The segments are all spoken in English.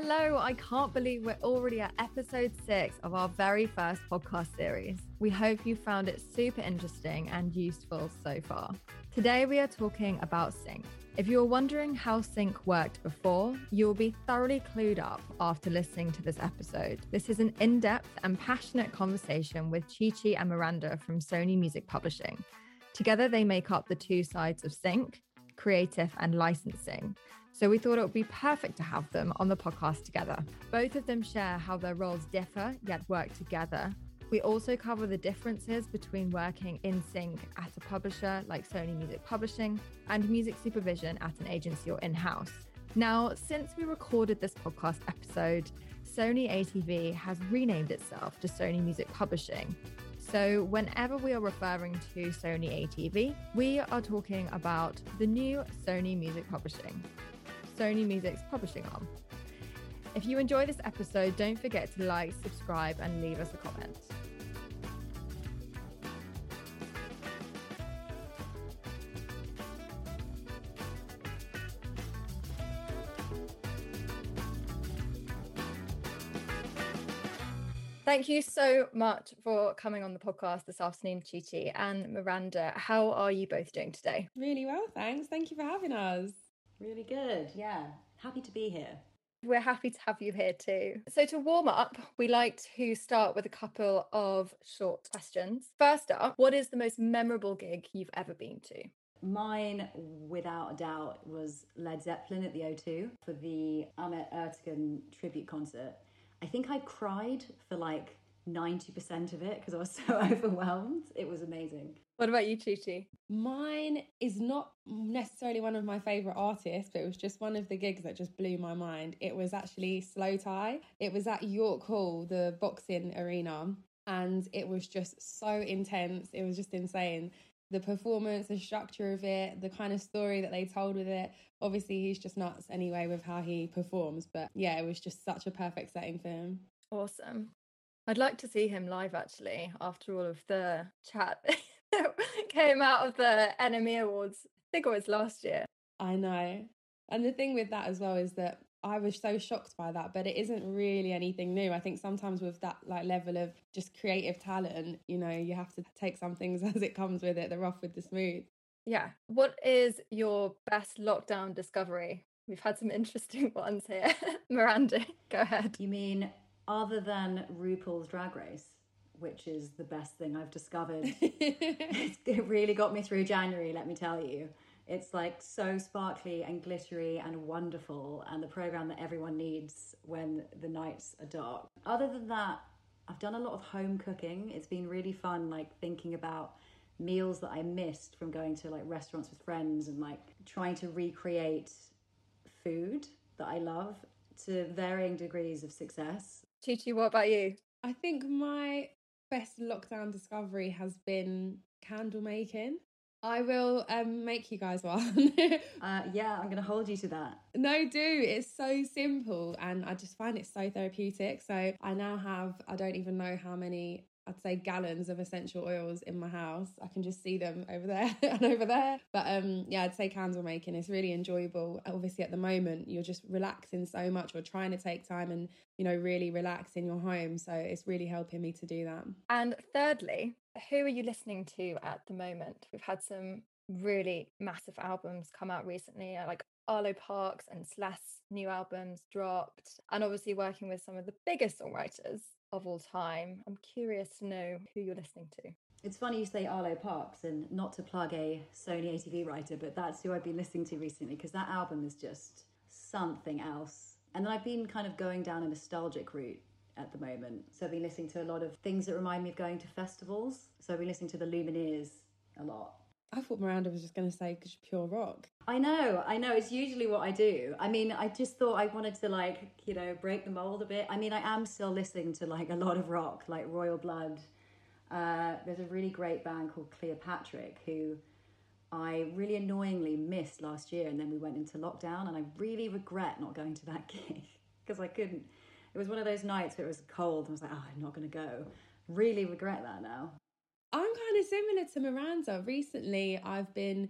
Hello, I can't believe we're already at episode six of our very first podcast series. We hope you found it super interesting and useful so far. Today, we are talking about sync. If you were wondering how sync worked before, you will be thoroughly clued up after listening to this episode. This is an in depth and passionate conversation with Chi Chi and Miranda from Sony Music Publishing. Together, they make up the two sides of sync, creative and licensing. So we thought it would be perfect to have them on the podcast together. Both of them share how their roles differ yet work together. We also cover the differences between working in sync at a publisher like Sony Music Publishing and music supervision at an agency or in house. Now, since we recorded this podcast episode, Sony ATV has renamed itself to Sony Music Publishing. So, whenever we are referring to Sony ATV, we are talking about the new Sony Music Publishing. Sony Music's publishing arm. If you enjoy this episode, don't forget to like, subscribe, and leave us a comment. Thank you so much for coming on the podcast this afternoon, Chi Chi and Miranda. How are you both doing today? Really well, thanks. Thank you for having us. Really good. Yeah. Happy to be here. We're happy to have you here too. So, to warm up, we like to start with a couple of short questions. First up, what is the most memorable gig you've ever been to? Mine, without a doubt, was Led Zeppelin at the O2 for the Ahmet Ertegun tribute concert. I think I cried for like 90% of it because I was so overwhelmed. It was amazing. What about you, Chi Chi? Mine is not necessarily one of my favourite artists, but it was just one of the gigs that just blew my mind. It was actually slowthai. It was at York Hall, the boxing arena, and it was just so intense. It was just insane. The performance, the structure of it, the kind of story that they told with it. Obviously, he's just nuts anyway with how he performs, but yeah, it was just such a perfect setting for him. Awesome. I'd like to see him live actually after all of the chat that came out of the NME Awards. I think it was last year. I know. And the thing with that as well is that I was so shocked by that, but it isn't really anything new. I think sometimes with that like level of just creative talent, you know, you have to take some things as it comes with it, the rough with the smooth. Yeah. What is your best lockdown discovery? We've had some interesting ones here. Miranda, go ahead. You mean other than RuPaul's Drag Race, which is the best thing I've discovered? It's- it really got me through January, let me tell you. It's like so sparkly and glittery and wonderful, and the program that everyone needs when the nights are dark. Other than that, I've done a lot of home cooking. It's been really fun, like thinking about meals that I missed from going to like restaurants with friends and like trying to recreate food that I love to varying degrees of success. Chi Chi, what about you? I think my best lockdown discovery has been candle making. I will um, make you guys one. Uh, yeah, I'm going to hold you to that. No, do. It's so simple and I just find it so therapeutic. So I now have, I don't even know how many, I'd say gallons of essential oils in my house. I can just see them over there and over there. But um, yeah, I'd say candle making is really enjoyable. Obviously, at the moment, you're just relaxing so much or trying to take time and, you know, really relax in your home. So it's really helping me to do that. And thirdly, who are you listening to at the moment? We've had some really massive albums come out recently, uh, like Arlo Parks and Celeste's new albums dropped, and obviously working with some of the biggest songwriters of all time. I'm curious to know who you're listening to. It's funny you say Arlo Parks and not to plug a Sony ATV writer, but that's who I've been listening to recently because that album is just something else. And then I've been kind of going down a nostalgic route at the moment. So I've been listening to a lot of things that remind me of going to festivals. So I've been listening to the Lumineers a lot. I thought Miranda was just going to say pure rock. I know, I know. It's usually what I do. I mean, I just thought I wanted to like, you know, break the mold a bit. I mean, I am still listening to like a lot of rock, like Royal Blood. Uh, there's a really great band called Cleopatrick who I really annoyingly missed last year, and then we went into lockdown, and I really regret not going to that gig because I couldn't. It was one of those nights where it was cold, and I was like, oh, I'm not going to go. Really regret that now. I'm kind of similar to Miranda. Recently, I've been,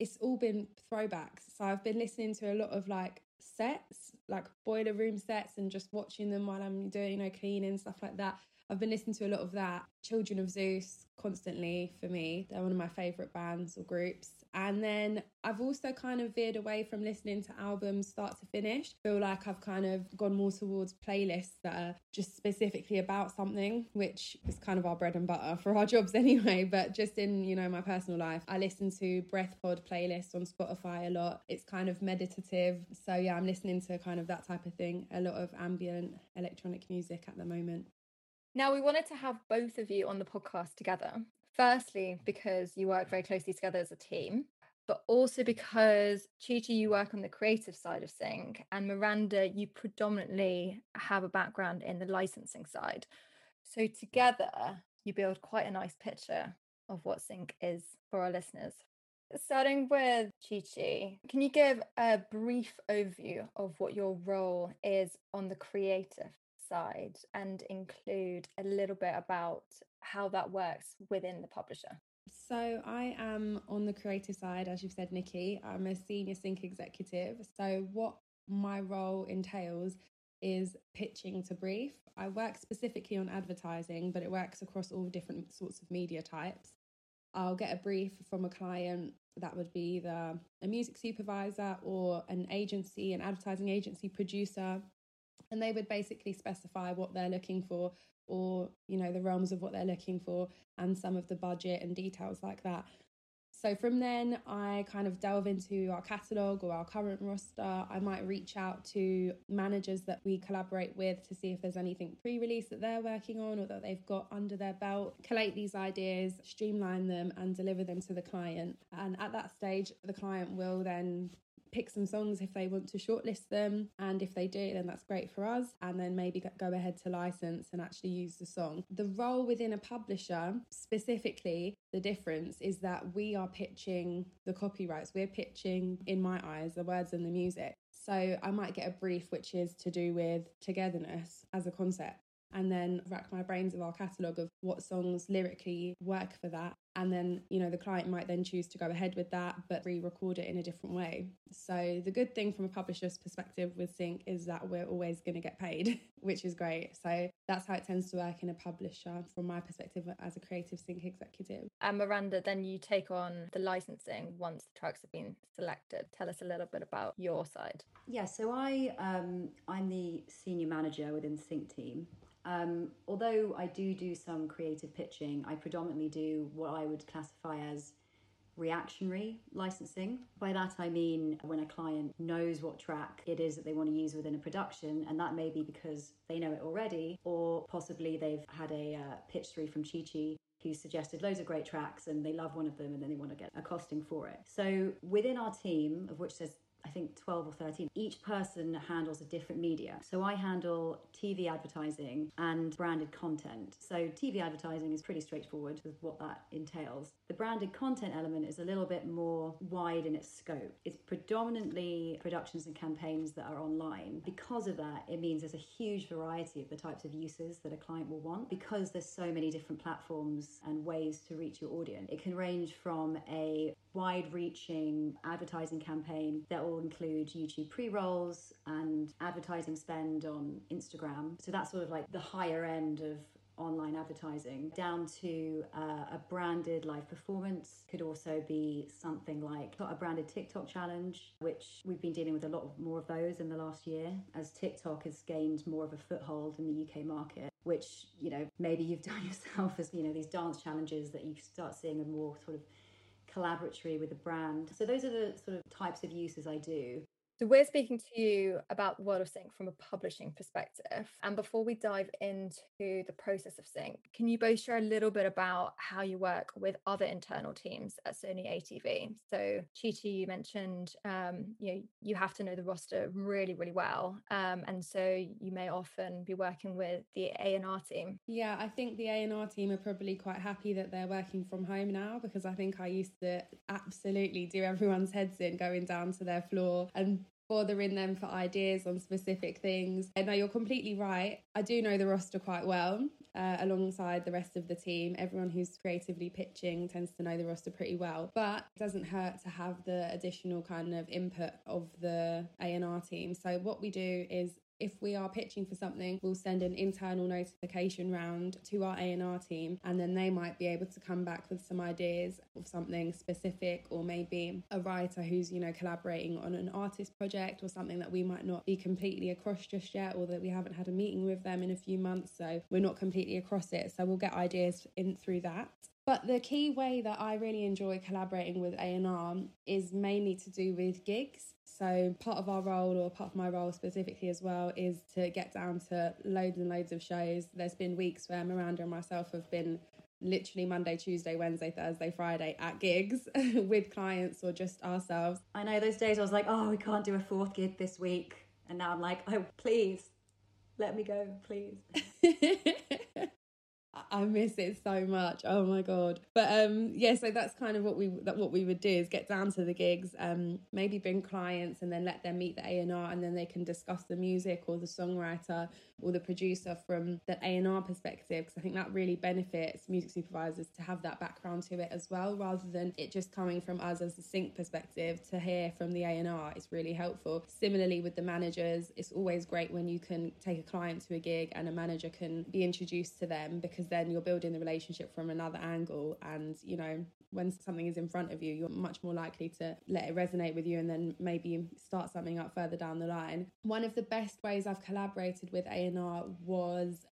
it's all been throwbacks. So I've been listening to a lot of like sets, like boiler room sets, and just watching them while I'm doing, you know, cleaning, stuff like that. I've been listening to a lot of that. Children of Zeus, constantly for me. They're one of my favourite bands or groups. And then I've also kind of veered away from listening to albums start to finish. Feel like I've kind of gone more towards playlists that are just specifically about something, which is kind of our bread and butter for our jobs anyway. But just in, you know, my personal life, I listen to Breath Pod playlists on Spotify a lot. It's kind of meditative. So yeah, I'm listening to kind of that type of thing. A lot of ambient electronic music at the moment. Now, we wanted to have both of you on the podcast together. Firstly, because you work very closely together as a team, but also because Chi Chi, you work on the creative side of Sync, and Miranda, you predominantly have a background in the licensing side. So, together, you build quite a nice picture of what Sync is for our listeners. Starting with Chi Chi, can you give a brief overview of what your role is on the creative side and include a little bit about how that works within the publisher? So, I am on the creative side, as you've said, Nikki. I'm a senior sync executive. So, what my role entails is pitching to brief. I work specifically on advertising, but it works across all different sorts of media types. I'll get a brief from a client that would be either a music supervisor or an agency, an advertising agency producer and they would basically specify what they're looking for or you know the realms of what they're looking for and some of the budget and details like that. So from then i kind of delve into our catalogue or our current roster. I might reach out to managers that we collaborate with to see if there's anything pre-release that they're working on or that they've got under their belt collate these ideas streamline them and deliver them to the client. And at that stage the client will then pick some songs if they want to shortlist them. And if they do, then that's great for us. And then maybe go ahead to license and actually use the song. The role within a publisher, specifically, the difference is that we are pitching the copyrights. We're pitching, in my eyes, the words and the music. So I might get a brief which is to do with togetherness as a concept and then rack my brains of our catalogue of what songs lyrically work for that. And then, you know, the client might then choose to go ahead with that, but re record it in a different way. So, the good thing from a publisher's perspective with Sync is that we're always going to get paid, which is great. So, that's how it tends to work in a publisher from my perspective as a creative Sync executive. And Miranda, then you take on the licensing once the tracks have been selected. Tell us a little bit about your side. Yeah, so I um, I'm the senior manager within the Sync team. Um, although I do do some creative pitching, I predominantly do what I would classify as reactionary licensing. By that I mean when a client knows what track it is that they want to use within a production, and that may be because they know it already, or possibly they've had a uh, pitch through from Chi Chi who suggested loads of great tracks and they love one of them and then they want to get a costing for it. So within our team, of which there's I think 12 or 13. Each person handles a different media. So I handle TV advertising and branded content. So TV advertising is pretty straightforward with what that entails. The branded content element is a little bit more wide in its scope. It's predominantly productions and campaigns that are online. Because of that, it means there's a huge variety of the types of uses that a client will want because there's so many different platforms and ways to reach your audience. It can range from a wide reaching advertising campaign that will include YouTube pre rolls and advertising spend on Instagram. So that's sort of like the higher end of online advertising down to uh, a branded live performance could also be something like a branded tiktok challenge which we've been dealing with a lot more of those in the last year as tiktok has gained more of a foothold in the uk market which you know maybe you've done yourself as you know these dance challenges that you start seeing a more sort of collaboratory with a brand. So those are the sort of types of uses i do so, we're speaking to you about the world of sync from a publishing perspective. And before we dive into the process of sync, can you both share a little bit about how you work with other internal teams at Sony ATV? So, Chi Chi, you mentioned um, you know you have to know the roster really, really well, um, and so you may often be working with the A and R team. Yeah, I think the A and R team are probably quite happy that they're working from home now because I think I used to absolutely do everyone's heads in going down to their floor and bothering them for ideas on specific things. No, you're completely right. I do know the roster quite well. Uh, alongside the rest of the team, everyone who's creatively pitching tends to know the roster pretty well. But it doesn't hurt to have the additional kind of input of the A and R team. So what we do is if we are pitching for something, we'll send an internal notification round to our A&R team and then they might be able to come back with some ideas of something specific or maybe a writer who's, you know, collaborating on an artist project or something that we might not be completely across just yet or that we haven't had a meeting with them in a few months so we're not completely across it. So we'll get ideas in through that. But the key way that I really enjoy collaborating with A&R is mainly to do with gigs. So part of our role or part of my role specifically as well is to get down to loads and loads of shows. There's been weeks where Miranda and myself have been literally Monday, Tuesday, Wednesday, Thursday, Friday at gigs with clients or just ourselves. I know those days I was like, oh, we can't do a fourth gig this week. And now I'm like, oh, please, let me go, please. I miss it so much. Oh my god! But um, yeah, so that's kind of what we that what we would do is get down to the gigs, um, maybe bring clients and then let them meet the A and R, and then they can discuss the music or the songwriter or the producer from the A and R perspective. Because I think that really benefits music supervisors to have that background to it as well, rather than it just coming from us as the sync perspective. To hear from the A and R is really helpful. Similarly with the managers, it's always great when you can take a client to a gig and a manager can be introduced to them because then you're building the relationship from another angle and you know when something is in front of you you're much more likely to let it resonate with you and then maybe start something up further down the line. One of the best ways i've collaborated with a&r was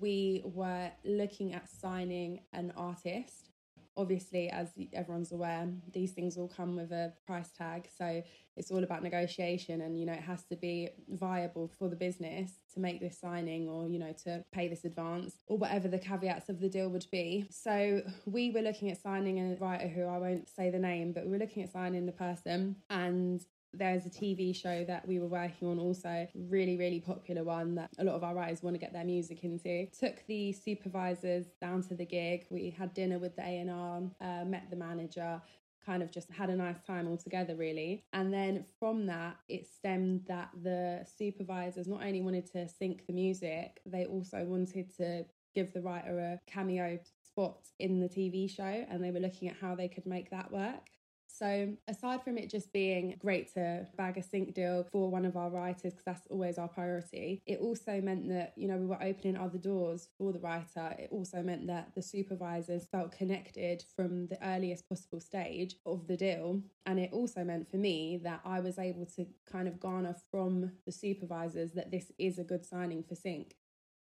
we were looking at signing an artist obviously, as everyone's aware, these things all come with a price tag. So it's all about negotiation, and you know, it has to be viable for the business to make this signing or you know, to pay this advance or whatever the caveats of the deal would be. So we were looking at signing a writer who I won't say the name, but we were looking at signing the person, and there's a TV show that we were working on also, really, really popular one that a lot of our writers want to get their music into. Took the supervisors down to the gig. We had dinner with the A&R, uh, met the manager, kind of just had a nice time all together really and then from that it stemmed that the supervisors not only wanted to sync the music they also wanted to give the writer a cameo spot in the TV show and they were looking at how they could make that work so, aside from it just being great to bag a sync deal for one of our writers, because that's always our priority, it also meant that, you know, we were opening other doors for the writer. It also meant that the supervisors felt connected from the earliest possible stage of the deal. And it also meant for me that I was able to kind of garner from the supervisors that this is a good signing for sync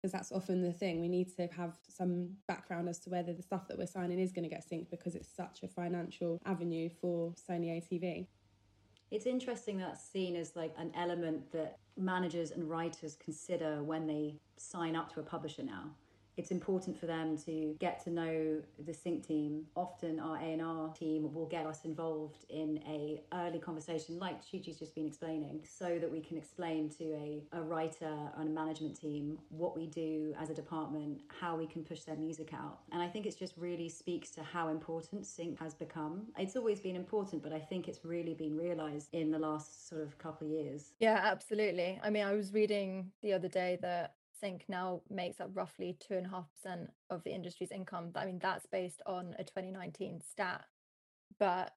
because that's often the thing. We need to have some background as to whether the stuff that we're signing is going to get synced because it's such a financial avenue for Sony ATV. It's interesting that's seen as like an element that managers and writers consider when they sign up to a publisher now it's important for them to get to know the sync team. Often our a&r team will get us involved in a early conversation like Chi Chi's just been explaining so that we can explain to a, a writer and a management team what we do as a department how we can push their music out. And i think it just really speaks to how important sync has become. It's always been important but i think it's really been realized in the last sort of couple of years. Yeah absolutely. I mean i was reading the other day that sync now makes up roughly 2.5% of the industry's income. I mean, that's based on a 2019 stat. But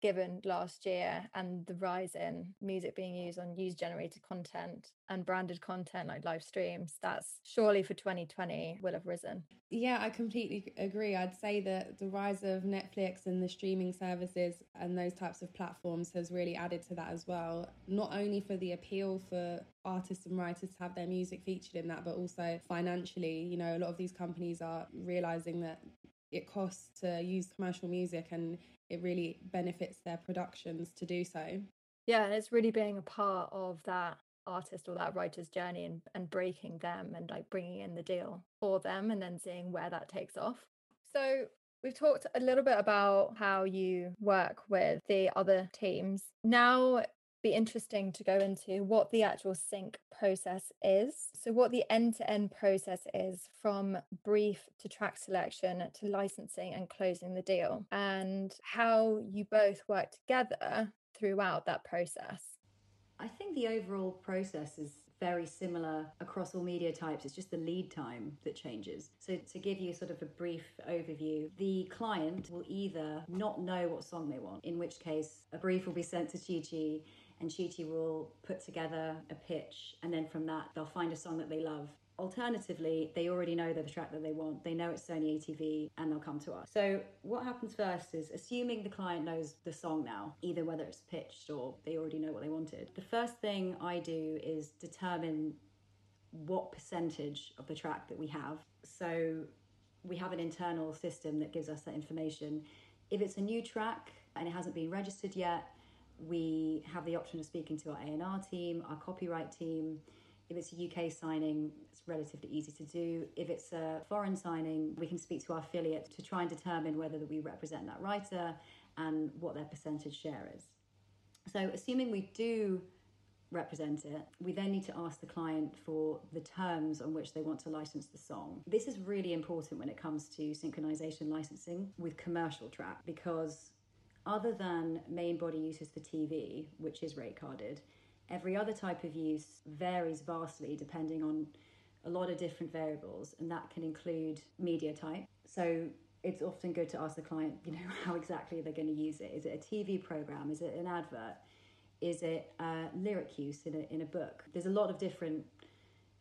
given last year and the rise in music being used on user generated content and branded content like live streams, that's surely for 2020 will have risen. Yeah, I completely agree. I'd say that the rise of Netflix and the streaming services and those types of platforms has really added to that as well. Not only for the appeal for artists and writers to have their music featured in that, but also financially. You know, a lot of these companies are realizing that it costs to use commercial music and it really benefits their productions to do so. Yeah, and it's really being a part of that artist or that writer's journey and, and breaking them and like bringing in the deal for them and then seeing where that takes off. So We've talked a little bit about how you work with the other teams. Now be interesting to go into what the actual sync process is. So, what the end to end process is from brief to track selection to licensing and closing the deal, and how you both work together throughout that process. I think the overall process is very similar across all media types. It's just the lead time that changes. So, to give you sort of a brief overview, the client will either not know what song they want, in which case a brief will be sent to Chi and Chi Chi will put together a pitch, and then from that, they'll find a song that they love. Alternatively, they already know the track that they want. They know it's Sony ATV and they'll come to us. So, what happens first is assuming the client knows the song now, either whether it's pitched or they already know what they wanted. The first thing I do is determine what percentage of the track that we have. So, we have an internal system that gives us that information. If it's a new track and it hasn't been registered yet, we have the option of speaking to our A&R team, our copyright team. If it's a UK signing, it's relatively easy to do. If it's a foreign signing, we can speak to our affiliate to try and determine whether we represent that writer and what their percentage share is. So, assuming we do represent it, we then need to ask the client for the terms on which they want to license the song. This is really important when it comes to synchronization licensing with commercial track because other than main body uses for TV, which is rate carded, every other type of use varies vastly depending on a lot of different variables, and that can include media type. So it's often good to ask the client, you know, how exactly they're going to use it. Is it a TV program? Is it an advert? Is it uh, lyric use in a, in a book? There's a lot of different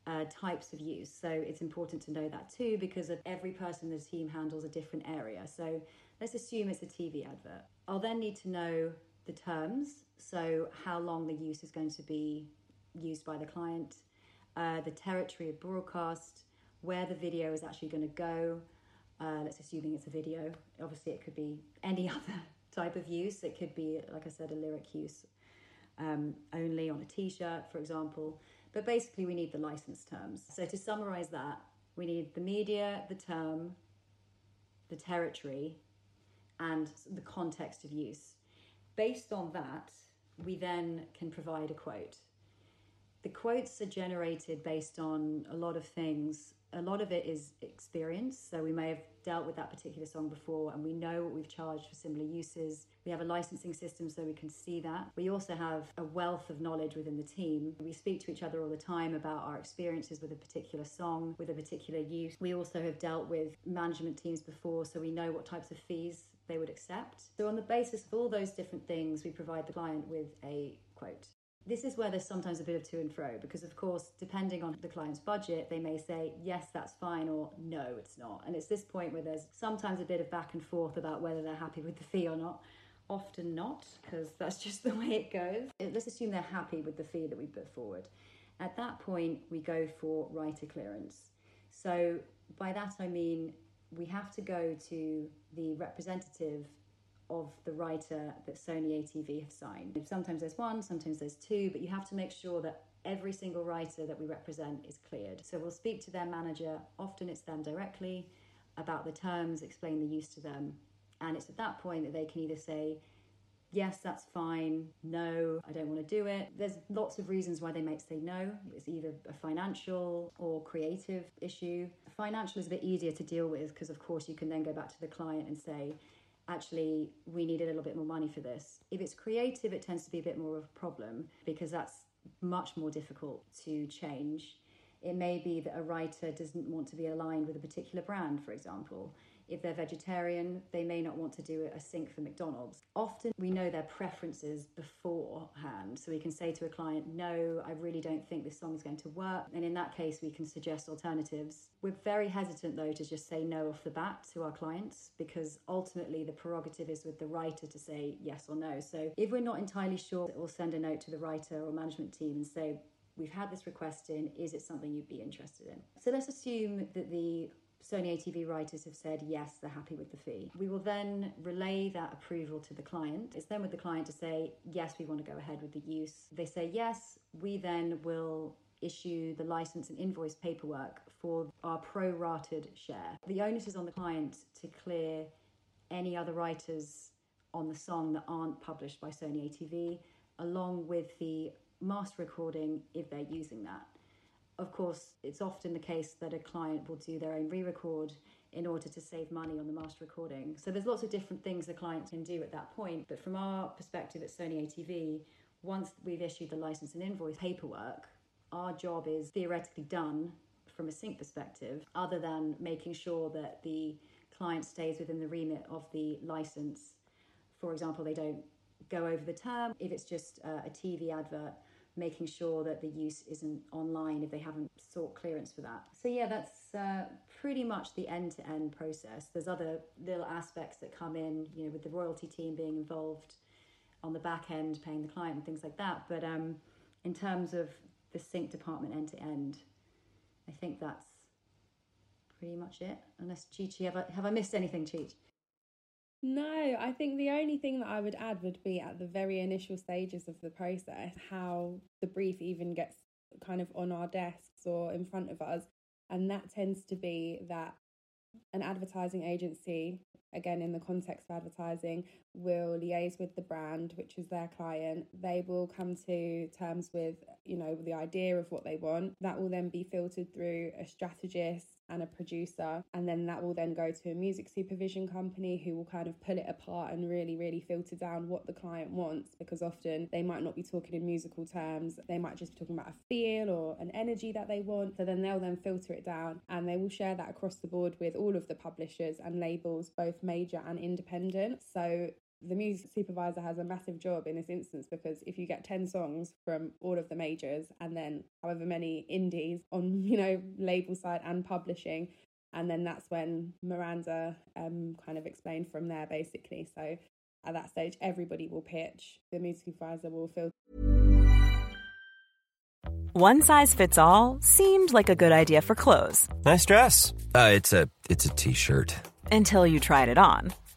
uh, types of use. So it's important to know that too because every person in the team handles a different area. So let's assume it's a TV advert. I'll then need to know the terms, so how long the use is going to be used by the client, uh, the territory of broadcast, where the video is actually going to go. Uh, let's assuming it's a video. Obviously, it could be any other type of use. It could be, like I said, a lyric use um, only on a t-shirt, for example. But basically, we need the license terms. So to summarize that, we need the media, the term, the territory, and the context of use. Based on that, we then can provide a quote. The quotes are generated based on a lot of things. A lot of it is experience. So we may have dealt with that particular song before and we know what we've charged for similar uses. We have a licensing system so we can see that. We also have a wealth of knowledge within the team. We speak to each other all the time about our experiences with a particular song, with a particular use. We also have dealt with management teams before, so we know what types of fees they would accept. So, on the basis of all those different things, we provide the client with a quote. This is where there's sometimes a bit of to and fro because, of course, depending on the client's budget, they may say, yes, that's fine, or no, it's not. And it's this point where there's sometimes a bit of back and forth about whether they're happy with the fee or not. Often not, because that's just the way it goes. Let's assume they're happy with the fee that we put forward. At that point, we go for writer clearance. So, by that I mean we have to go to the representative of the writer that Sony ATV have signed. Sometimes there's one, sometimes there's two, but you have to make sure that every single writer that we represent is cleared. So we'll speak to their manager, often it's them directly, about the terms, explain the use to them. And it's at that point that they can either say, yes, that's fine, no, I don't want to do it. There's lots of reasons why they might say no. It's either a financial or creative issue. Financial is a bit easier to deal with because, of course, you can then go back to the client and say, actually, we need a little bit more money for this. If it's creative, it tends to be a bit more of a problem because that's much more difficult to change. It may be that a writer doesn't want to be aligned with a particular brand, for example. If they're vegetarian, they may not want to do a sync for McDonald's. Often we know their preferences beforehand, so we can say to a client, No, I really don't think this song is going to work. And in that case, we can suggest alternatives. We're very hesitant, though, to just say no off the bat to our clients because ultimately the prerogative is with the writer to say yes or no. So if we're not entirely sure, we'll send a note to the writer or management team and say, We've had this request in, is it something you'd be interested in? So let's assume that the Sony ATV writers have said yes, they're happy with the fee. We will then relay that approval to the client. It's then with the client to say, yes, we want to go ahead with the use. They say yes, we then will issue the license and invoice paperwork for our pro-rated share. The onus is on the client to clear any other writers on the song that aren't published by Sony ATV, along with the master recording if they're using that. Of course, it's often the case that a client will do their own re record in order to save money on the master recording. So there's lots of different things the client can do at that point. But from our perspective at Sony ATV, once we've issued the license and invoice paperwork, our job is theoretically done from a sync perspective, other than making sure that the client stays within the remit of the license. For example, they don't go over the term. If it's just uh, a TV advert, making sure that the use isn't online if they haven't sought clearance for that. So, yeah, that's uh, pretty much the end to end process. There's other little aspects that come in, you know, with the royalty team being involved on the back end, paying the client and things like that. But um, in terms of the sync department end to end, I think that's pretty much it. Unless Chi have I, have I missed anything, Cheech? No, I think the only thing that I would add would be at the very initial stages of the process, how the brief even gets kind of on our desks or in front of us. And that tends to be that an advertising agency, again in the context of advertising, will liaise with the brand, which is their client. They will come to terms with, you know, the idea of what they want. That will then be filtered through a strategist and a producer. And then that will then go to a music supervision company who will kind of pull it apart and really, really filter down what the client wants because often they might not be talking in musical terms. They might just be talking about a feel or an energy that they want. So then they'll then filter it down and they will share that across the board with all of the publishers and labels, both major and independent. So the music supervisor has a massive job in this instance because if you get 10 songs from all of the majors and then however many indies on you know label side and publishing and then that's when miranda um, kind of explained from there basically. So at that stage everybody will pitch the music supervisor will fill one size fits all seemed like a good idea for clothes. Nice dress. Uh, it's a it's a t-shirt. Until you tried it on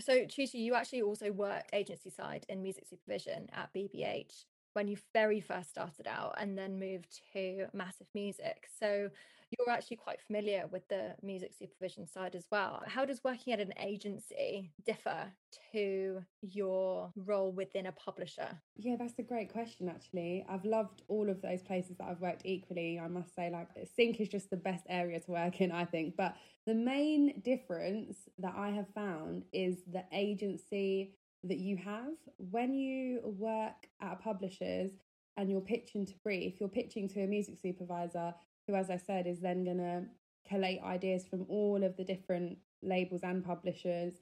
So, Tutu, you actually also worked agency side in music supervision at BBH when you very first started out and then moved to Massive Music. So, you're actually quite familiar with the music supervision side as well. How does working at an agency differ to your role within a publisher? Yeah, that's a great question, actually. I've loved all of those places that I've worked equally. I must say, like, Sync is just the best area to work in, I think. But the main difference that I have found is the agency that you have when you work at a publisher's and you're pitching to brief, you're pitching to a music supervisor who, as I said, is then going to collate ideas from all of the different labels and publishers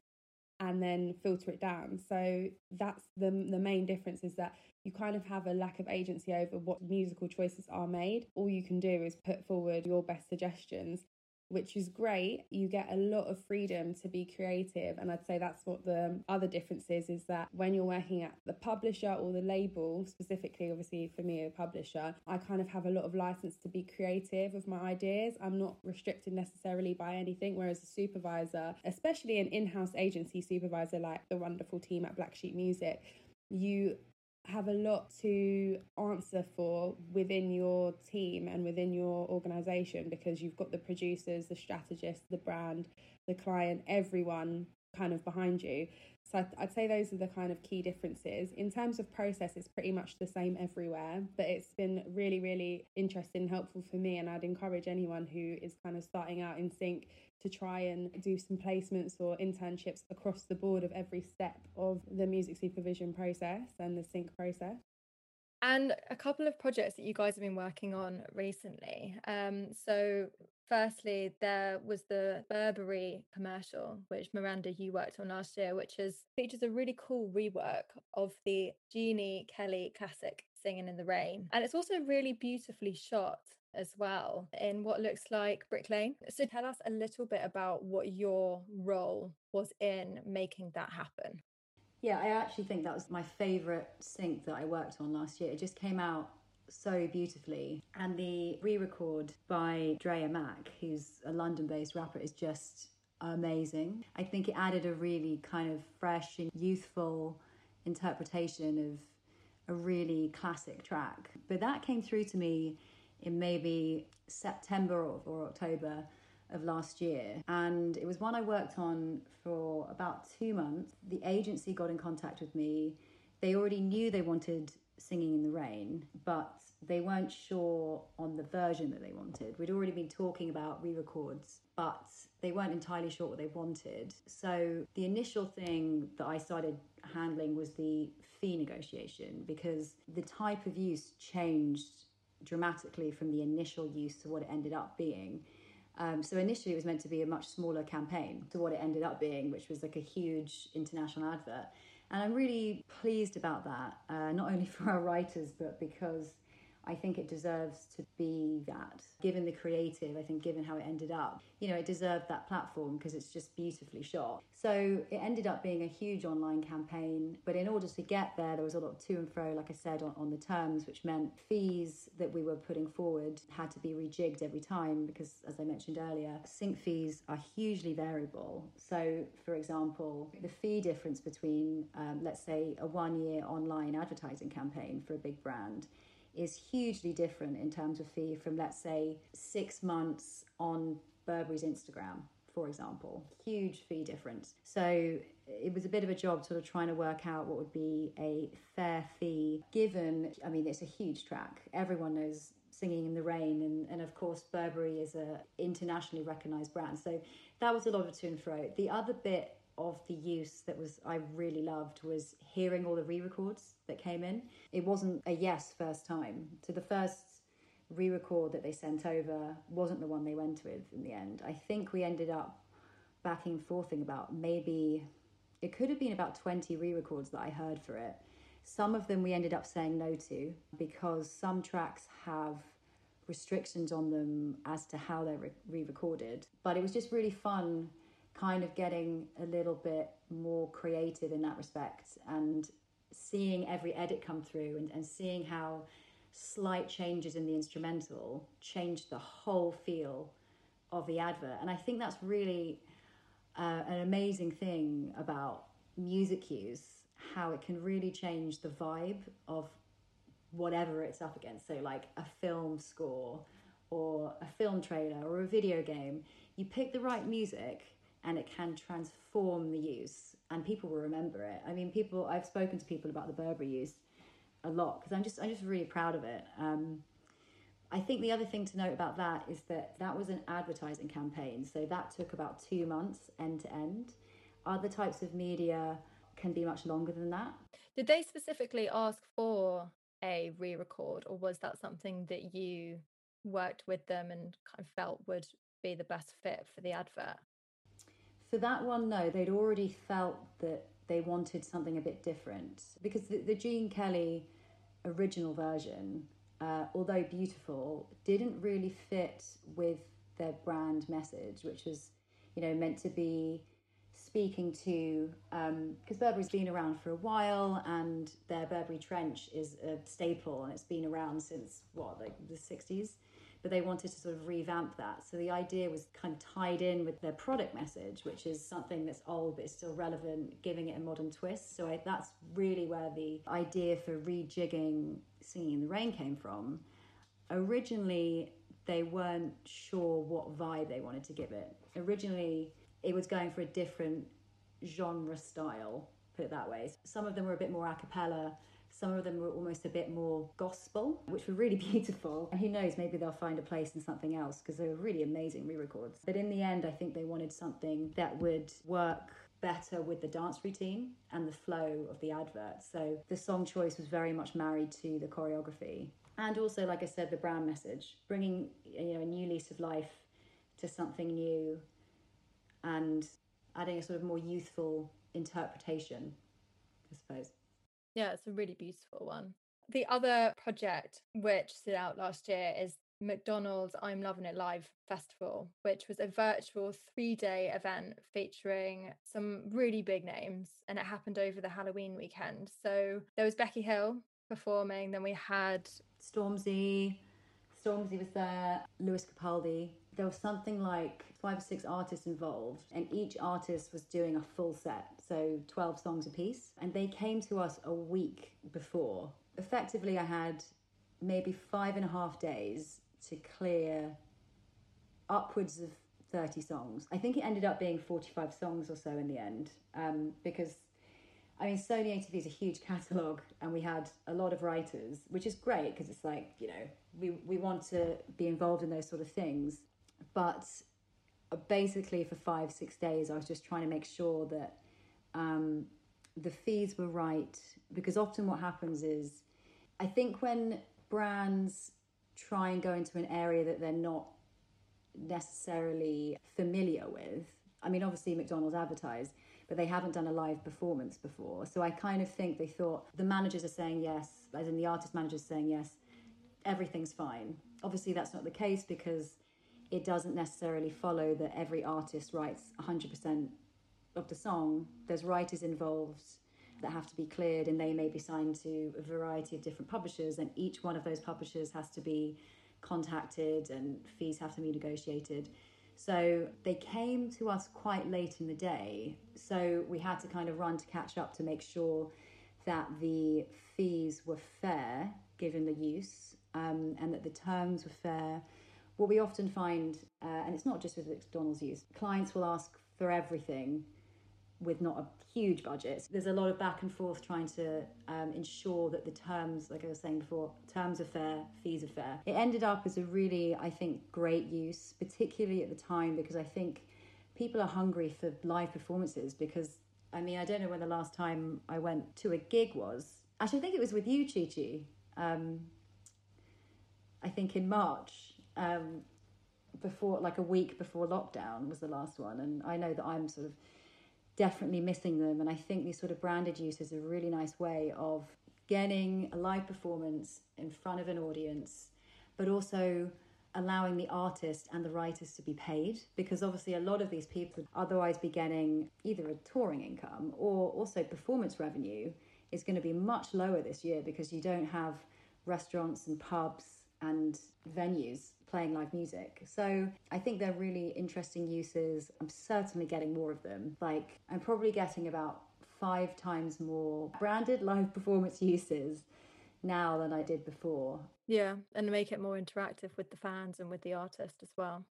and then filter it down. So that's the the main difference is that you kind of have a lack of agency over what musical choices are made. All you can do is put forward your best suggestions which is great. You get a lot of freedom to be creative. And I'd say that's what the other difference is is that when you're working at the publisher or the label, specifically, obviously for me, a publisher, I kind of have a lot of license to be creative with my ideas. I'm not restricted necessarily by anything. Whereas a supervisor, especially an in house agency supervisor like the wonderful team at Black Sheep Music, you have a lot to answer for within your team and within your organization because you've got the producers, the strategists, the brand, the client, everyone kind of behind you. So I'd say those are the kind of key differences. In terms of process, it's pretty much the same everywhere, but it's been really, really interesting and helpful for me. And I'd encourage anyone who is kind of starting out in sync to try and do some placements or internships across the board of every step of the music supervision process and the sync process. And a couple of projects that you guys have been working on recently. Um, so, firstly, there was the Burberry commercial, which Miranda you worked on last year, which is features a really cool rework of the Gene Kelly classic "Singing in the Rain," and it's also really beautifully shot as well in what looks like Brick Lane. So, tell us a little bit about what your role was in making that happen. Yeah, I actually think that was my favourite sync that I worked on last year. It just came out so beautifully. And the re record by Drea Mack, who's a London based rapper, is just amazing. I think it added a really kind of fresh and youthful interpretation of a really classic track. But that came through to me in maybe September or, or October of last year. And it was one I worked on for about two months. The agency got in contact with me. They already knew they wanted Singing in the Rain, but they weren't sure on the version that they wanted. We'd already been talking about re records, but they weren't entirely sure what they wanted. So the initial thing that I started handling was the fee negotiation because the type of use changed dramatically from the initial use to what it ended up being. Um, so initially, it was meant to be a much smaller campaign to what it ended up being, which was like a huge international advert. And I'm really pleased about that, uh, not only for our writers, but because I think it deserves to be that. Given the creative, I think given how it ended up, you know, it deserved that platform because it's just beautifully shot. So it ended up being a huge online campaign. But in order to get there, there was a lot of to and fro, like I said, on, on the terms, which meant fees that we were putting forward had to be rejigged every time because, as I mentioned earlier, sync fees are hugely variable. So, for example, the fee difference between, um, let's say, a one year online advertising campaign for a big brand is hugely different in terms of fee from, let's say, six months on Burberry's Instagram, for example. Huge fee difference. So it was a bit of a job sort of trying to work out what would be a fair fee given, I mean, it's a huge track. Everyone knows singing in the rain and, and of course burberry is a internationally recognized brand so that was a lot of to and fro the other bit of the use that was I really loved was hearing all the re-records that came in. It wasn't a yes first time. So the first re-record that they sent over wasn't the one they went with in the end. I think we ended up backing and forthing about maybe it could have been about 20 re-records that I heard for it. Some of them we ended up saying no to because some tracks have restrictions on them as to how they're re-recorded. But it was just really fun kind of getting a little bit more creative in that respect and seeing every edit come through and, and seeing how slight changes in the instrumental changed the whole feel of the advert. And I think that's really uh, an amazing thing about music cues, how it can really change the vibe of whatever it's up against. So, like a film score or a film trailer or a video game, you pick the right music and it can transform the use and people will remember it. I mean, people, I've spoken to people about the Burberry use a lot because I'm just, I'm just really proud of it. Um, I think the other thing to note about that is that that was an advertising campaign. So that took about two months end to end. Other types of media can be much longer than that. Did they specifically ask for a re record, or was that something that you worked with them and kind of felt would be the best fit for the advert? For that one, no, they'd already felt that they wanted something a bit different because the, the Gene Kelly original version uh, although beautiful, didn't really fit with their brand message, which was, you know, meant to be speaking to because um, Burberry's been around for a while, and their Burberry trench is a staple, and it's been around since what, like the sixties. But they wanted to sort of revamp that. So the idea was kind of tied in with their product message, which is something that's old but is still relevant, giving it a modern twist. So I, that's really where the idea for rejigging Singing in the Rain came from. Originally, they weren't sure what vibe they wanted to give it. Originally, it was going for a different genre style, put it that way. Some of them were a bit more a cappella, some of them were almost a bit more gospel, which were really beautiful. And who knows, maybe they'll find a place in something else because they were really amazing re records. But in the end, I think they wanted something that would work better with the dance routine and the flow of the advert. So the song choice was very much married to the choreography. And also, like I said, the brand message, bringing you know a new lease of life to something new, and adding a sort of more youthful interpretation, I suppose. Yeah, it's a really beautiful one. The other project which stood out last year is McDonald's I'm Loving It Live Festival, which was a virtual three day event featuring some really big names. And it happened over the Halloween weekend. So there was Becky Hill performing, then we had Stormzy. Stormzy was there, Lewis Capaldi. There was something like five or six artists involved, and each artist was doing a full set, so 12 songs a piece. And they came to us a week before. Effectively, I had maybe five and a half days to clear upwards of 30 songs. I think it ended up being 45 songs or so in the end um, because. I mean, Sony ATV is a huge catalogue, and we had a lot of writers, which is great because it's like, you know, we, we want to be involved in those sort of things. But uh, basically, for five, six days, I was just trying to make sure that um, the fees were right because often what happens is I think when brands try and go into an area that they're not necessarily familiar with. I mean, obviously, McDonald's advertised but they haven't done a live performance before. So I kind of think they thought the managers are saying yes, as in the artist managers saying yes, everything's fine. Obviously, that's not the case because it doesn't necessarily follow that every artist writes 100% of the song. There's writers involved that have to be cleared and they may be signed to a variety of different publishers and each one of those publishers has to be contacted and fees have to be negotiated so they came to us quite late in the day so we had to kind of run to catch up to make sure that the fees were fair given the use um, and that the terms were fair what we often find uh, and it's not just with mcdonald's use clients will ask for everything with not a huge budget. There's a lot of back and forth trying to um, ensure that the terms, like I was saying before, terms are fair, fees are fair. It ended up as a really, I think, great use, particularly at the time, because I think people are hungry for live performances. Because, I mean, I don't know when the last time I went to a gig was. Actually, I think it was with you, Chi Chi. Um, I think in March. Um, before like a week before lockdown was the last one and i know that i'm sort of definitely missing them. And I think these sort of branded use is a really nice way of getting a live performance in front of an audience, but also allowing the artist and the writers to be paid because obviously a lot of these people would otherwise be getting either a touring income or also performance revenue is going to be much lower this year because you don't have restaurants and pubs and venues playing live music. So I think they're really interesting uses. I'm certainly getting more of them. Like, I'm probably getting about five times more branded live performance uses now than I did before. Yeah, and make it more interactive with the fans and with the artist as well.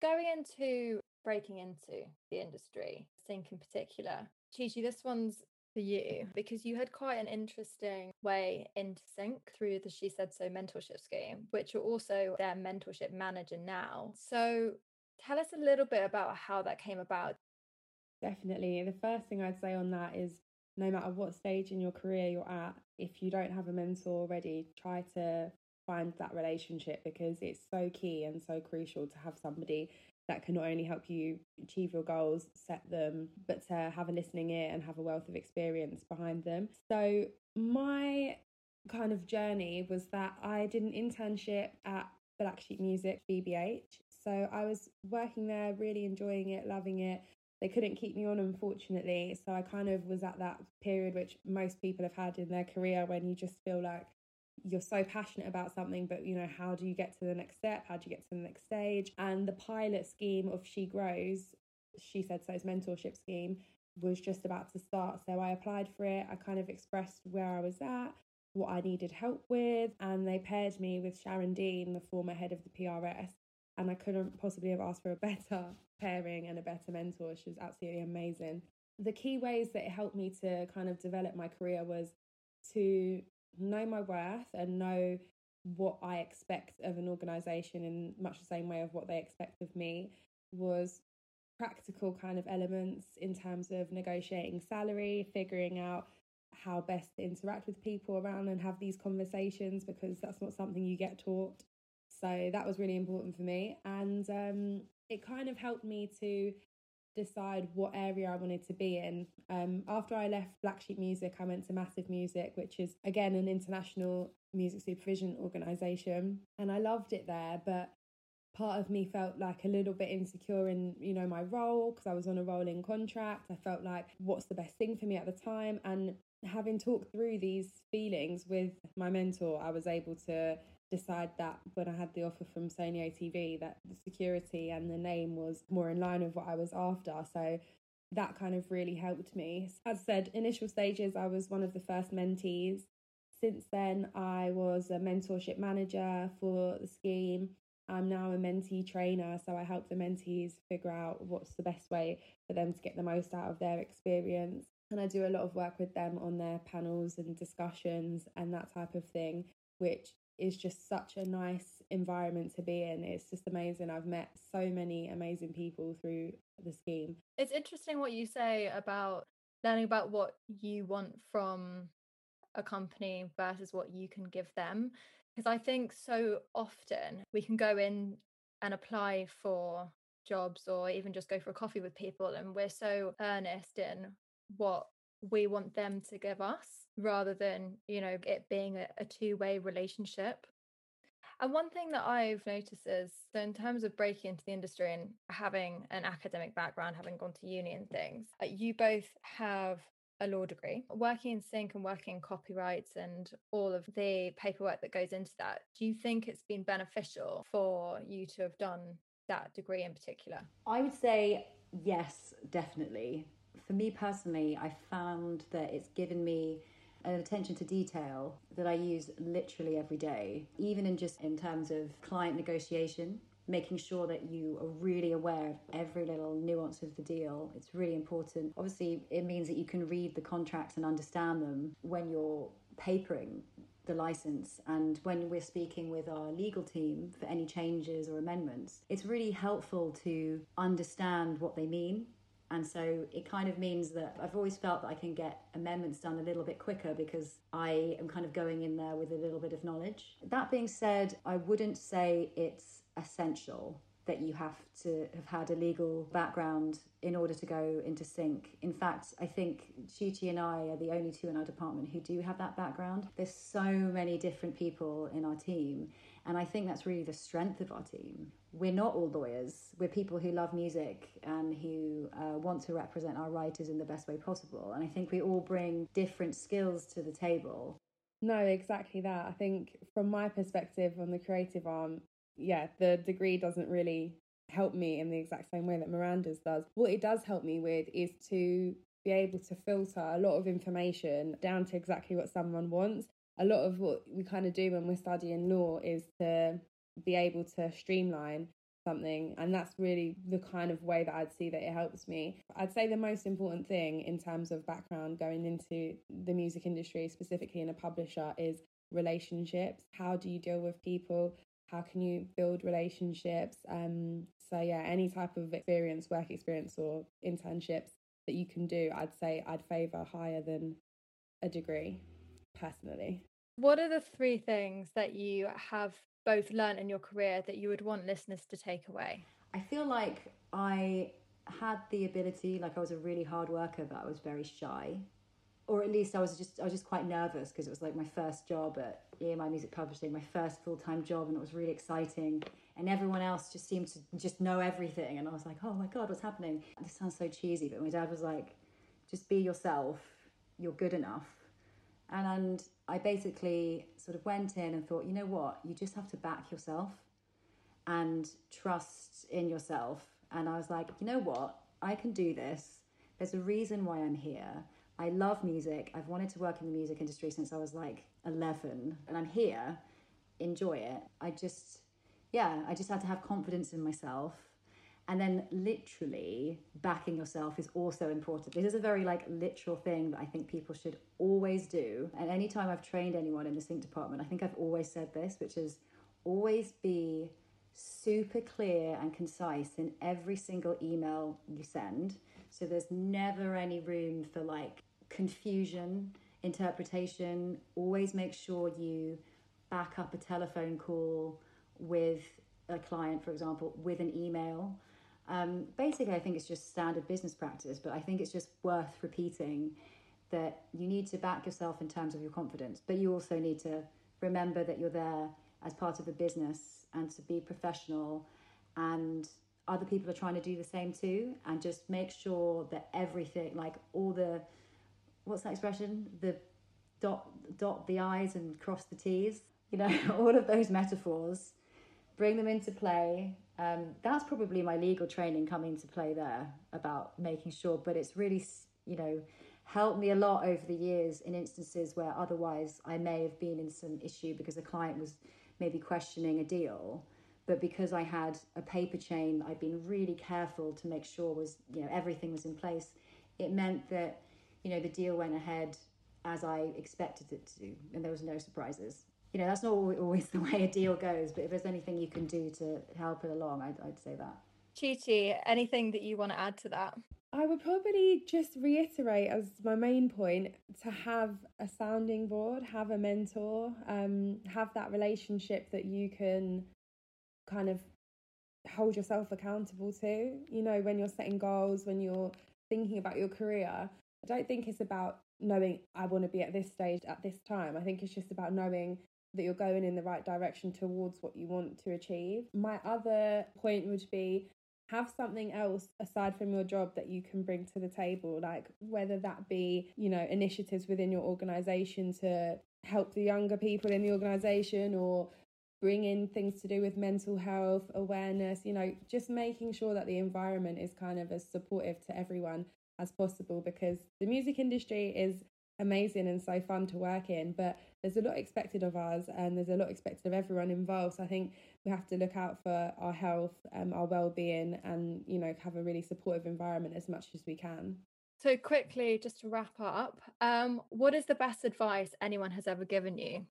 Going into breaking into the industry, sync in particular, Chi Chi, this one's for you because you had quite an interesting way into sync through the She Said So mentorship scheme, which you're also their mentorship manager now. So tell us a little bit about how that came about. Definitely. The first thing I'd say on that is no matter what stage in your career you're at, if you don't have a mentor already, try to find that relationship because it's so key and so crucial to have somebody that can not only help you achieve your goals, set them, but to have a listening ear and have a wealth of experience behind them. So, my kind of journey was that I did an internship at Black Sheep Music, BBH. So, I was working there, really enjoying it, loving it. They couldn't keep me on, unfortunately. So, I kind of was at that period which most people have had in their career when you just feel like you're so passionate about something, but you know, how do you get to the next step? How do you get to the next stage? And the pilot scheme of She Grows, She Said So's mentorship scheme, was just about to start. So I applied for it. I kind of expressed where I was at, what I needed help with, and they paired me with Sharon Dean, the former head of the PRS. And I couldn't possibly have asked for a better pairing and a better mentor. She was absolutely amazing. The key ways that it helped me to kind of develop my career was to know my worth and know what I expect of an organization in much the same way of what they expect of me was practical kind of elements in terms of negotiating salary, figuring out how best to interact with people around and have these conversations because that's not something you get taught. So that was really important for me. And um, it kind of helped me to decide what area I wanted to be in. Um, after I left Black Sheep Music, I went to Massive Music, which is again an international music supervision organization, and I loved it there. But part of me felt like a little bit insecure in you know my role because I was on a rolling contract. I felt like what's the best thing for me at the time, and having talked through these feelings with my mentor, I was able to decide that when I had the offer from Sony ATV that the security and the name was more in line with what I was after. So that kind of really helped me. As I said, initial stages, I was one of the first mentees. Since then, I was a mentorship manager for the scheme. I'm now a mentee trainer, so I help the mentees figure out what's the best way for them to get the most out of their experience. And I do a lot of work with them on their panels and discussions and that type of thing, which is just such a nice environment to be in. It's just amazing. I've met so many amazing people through the scheme. It's interesting what you say about learning about what you want from a company versus what you can give them. Because I think so often we can go in and apply for jobs or even just go for a coffee with people, and we're so earnest in what we want them to give us rather than you know it being a, a two-way relationship and one thing that I've noticed is so in terms of breaking into the industry and having an academic background, having gone to uni and things, uh, you both have a law degree. Working in sync and working in copyrights and all of the paperwork that goes into that, do you think it's been beneficial for you to have done that degree in particular? I would say yes, definitely. For me personally, I found that it's given me an attention to detail that I use literally every day, even in just in terms of client negotiation. Making sure that you are really aware of every little nuance of the deal. It's really important. Obviously, it means that you can read the contracts and understand them when you're papering the license and when we're speaking with our legal team for any changes or amendments, it's really helpful to understand what they mean and so it kind of means that I've always felt that I can get amendments done a little bit quicker because I am kind of going in there with a little bit of knowledge. That being said, I wouldn't say it's essential that you have to have had a legal background in order to go into sync. In fact, I think Chi Chi and I are the only two in our department who do have that background. There's so many different people in our team, and I think that's really the strength of our team. We're not all lawyers. We're people who love music and who uh, want to represent our writers in the best way possible. And I think we all bring different skills to the table. No, exactly that. I think from my perspective on the creative arm, yeah, the degree doesn't really help me in the exact same way that Miranda's does. What it does help me with is to be able to filter a lot of information down to exactly what someone wants. A lot of what we kind of do when we're studying law is to be able to streamline something and that's really the kind of way that I'd see that it helps me. I'd say the most important thing in terms of background going into the music industry specifically in a publisher is relationships. How do you deal with people? How can you build relationships? Um so yeah, any type of experience, work experience or internships that you can do, I'd say I'd favor higher than a degree personally. What are the three things that you have both learned in your career that you would want listeners to take away? I feel like I had the ability, like I was a really hard worker, but I was very shy. Or at least I was just I was just quite nervous because it was like my first job at EMI Music Publishing, my first full time job, and it was really exciting. And everyone else just seemed to just know everything, and I was like, oh my god, what's happening? This sounds so cheesy, but my dad was like, just be yourself. You're good enough. And and I basically sort of went in and thought, you know what, you just have to back yourself and trust in yourself. And I was like, you know what, I can do this. There's a reason why I'm here. I love music. I've wanted to work in the music industry since I was like 11, and I'm here. Enjoy it. I just, yeah, I just had to have confidence in myself and then literally backing yourself is also important. This is a very like literal thing that i think people should always do. And anytime i've trained anyone in the sync department i think i've always said this which is always be super clear and concise in every single email you send. So there's never any room for like confusion interpretation. Always make sure you back up a telephone call with a client for example with an email um, basically, I think it's just standard business practice, but I think it's just worth repeating that you need to back yourself in terms of your confidence, but you also need to remember that you're there as part of a business and to be professional. And other people are trying to do the same too. And just make sure that everything like all the what's that expression? The dot dot the i's and cross the t's you know all of those metaphors bring them into play um, that's probably my legal training coming into play there about making sure, but it's really, you know, helped me a lot over the years in instances where otherwise I may have been in some issue because a client was maybe questioning a deal. But because I had a paper chain I'd been really careful to make sure was, you know, everything was in place, it meant that, you know, the deal went ahead as I expected it to, and there was no surprises you know that's not always the way a deal goes but if there's anything you can do to help it along i'd, I'd say that chi chi anything that you want to add to that I would probably just reiterate as my main point to have a sounding board, have a mentor, um, have that relationship that you can kind of hold yourself accountable to. You know, when you're setting goals, when you're thinking about your career, I don't think it's about knowing I want to be at this stage at this time. I think it's just about knowing that you're going in the right direction towards what you want to achieve. My other point would be have something else aside from your job that you can bring to the table like whether that be you know initiatives within your organization to help the younger people in the organization or bring in things to do with mental health awareness you know just making sure that the environment is kind of as supportive to everyone as possible because the music industry is amazing and so fun to work in but there's a lot expected of us and there's a lot expected of everyone involved. So i think we have to look out for our health um, our well-being and you know have a really supportive environment as much as we can. So quickly just to wrap up um, what is the best advice anyone has ever given you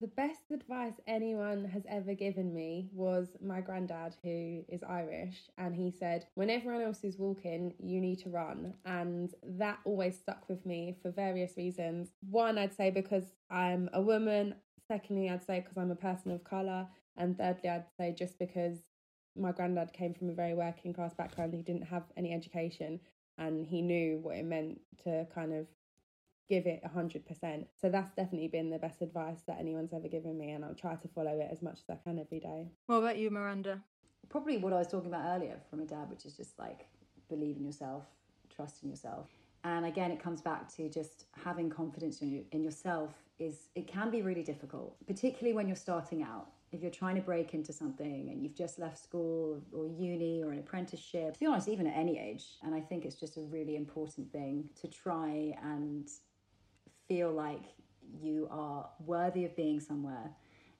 the best advice anyone has ever given me was my granddad, who is Irish, and he said, When everyone else is walking, you need to run. And that always stuck with me for various reasons. One, I'd say because I'm a woman. Secondly, I'd say because I'm a person of colour. And thirdly, I'd say just because my granddad came from a very working class background, he didn't have any education and he knew what it meant to kind of give it 100%. So that's definitely been the best advice that anyone's ever given me, and I'll try to follow it as much as I can every day. What about you, Miranda? Probably what I was talking about earlier from a dad, which is just like believe in yourself, trust in yourself. And again, it comes back to just having confidence in, in yourself is it can be really difficult, particularly when you're starting out. If you're trying to break into something and you've just left school or uni or an apprenticeship, to be honest, even at any age. And I think it's just a really important thing to try and feel like you are worthy of being somewhere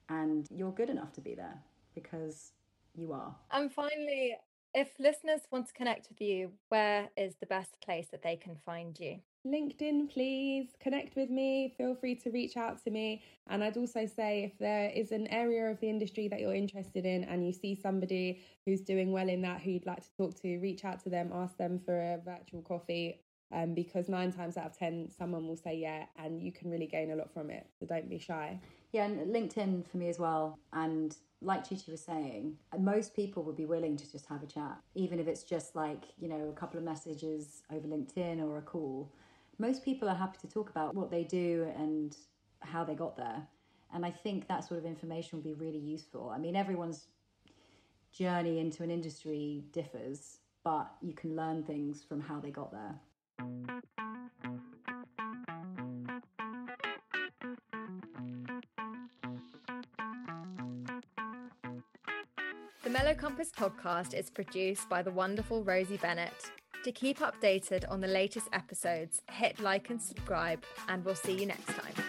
and you're good enough to be there because you are. And finally, if listeners want to connect with you, where is the best place that they can find you? LinkedIn, please connect with me. Feel free to reach out to me. And I'd also say if there is an area of the industry that you're interested in and you see somebody who's doing well in that who you'd like to talk to, reach out to them, ask them for a virtual coffee. Um, because nine times out of 10, someone will say yeah, and you can really gain a lot from it. So don't be shy. Yeah, and LinkedIn for me as well. And like Chi Chi was saying, most people would be willing to just have a chat, even if it's just like, you know, a couple of messages over LinkedIn or a call most people are happy to talk about what they do and how they got there. And I think that sort of information will be really useful. I mean, everyone's journey into an industry differs, but you can learn things from how they got there. The Mellow Compass podcast is produced by the wonderful Rosie Bennett to keep updated on the latest episodes, hit like and subscribe, and we'll see you next time.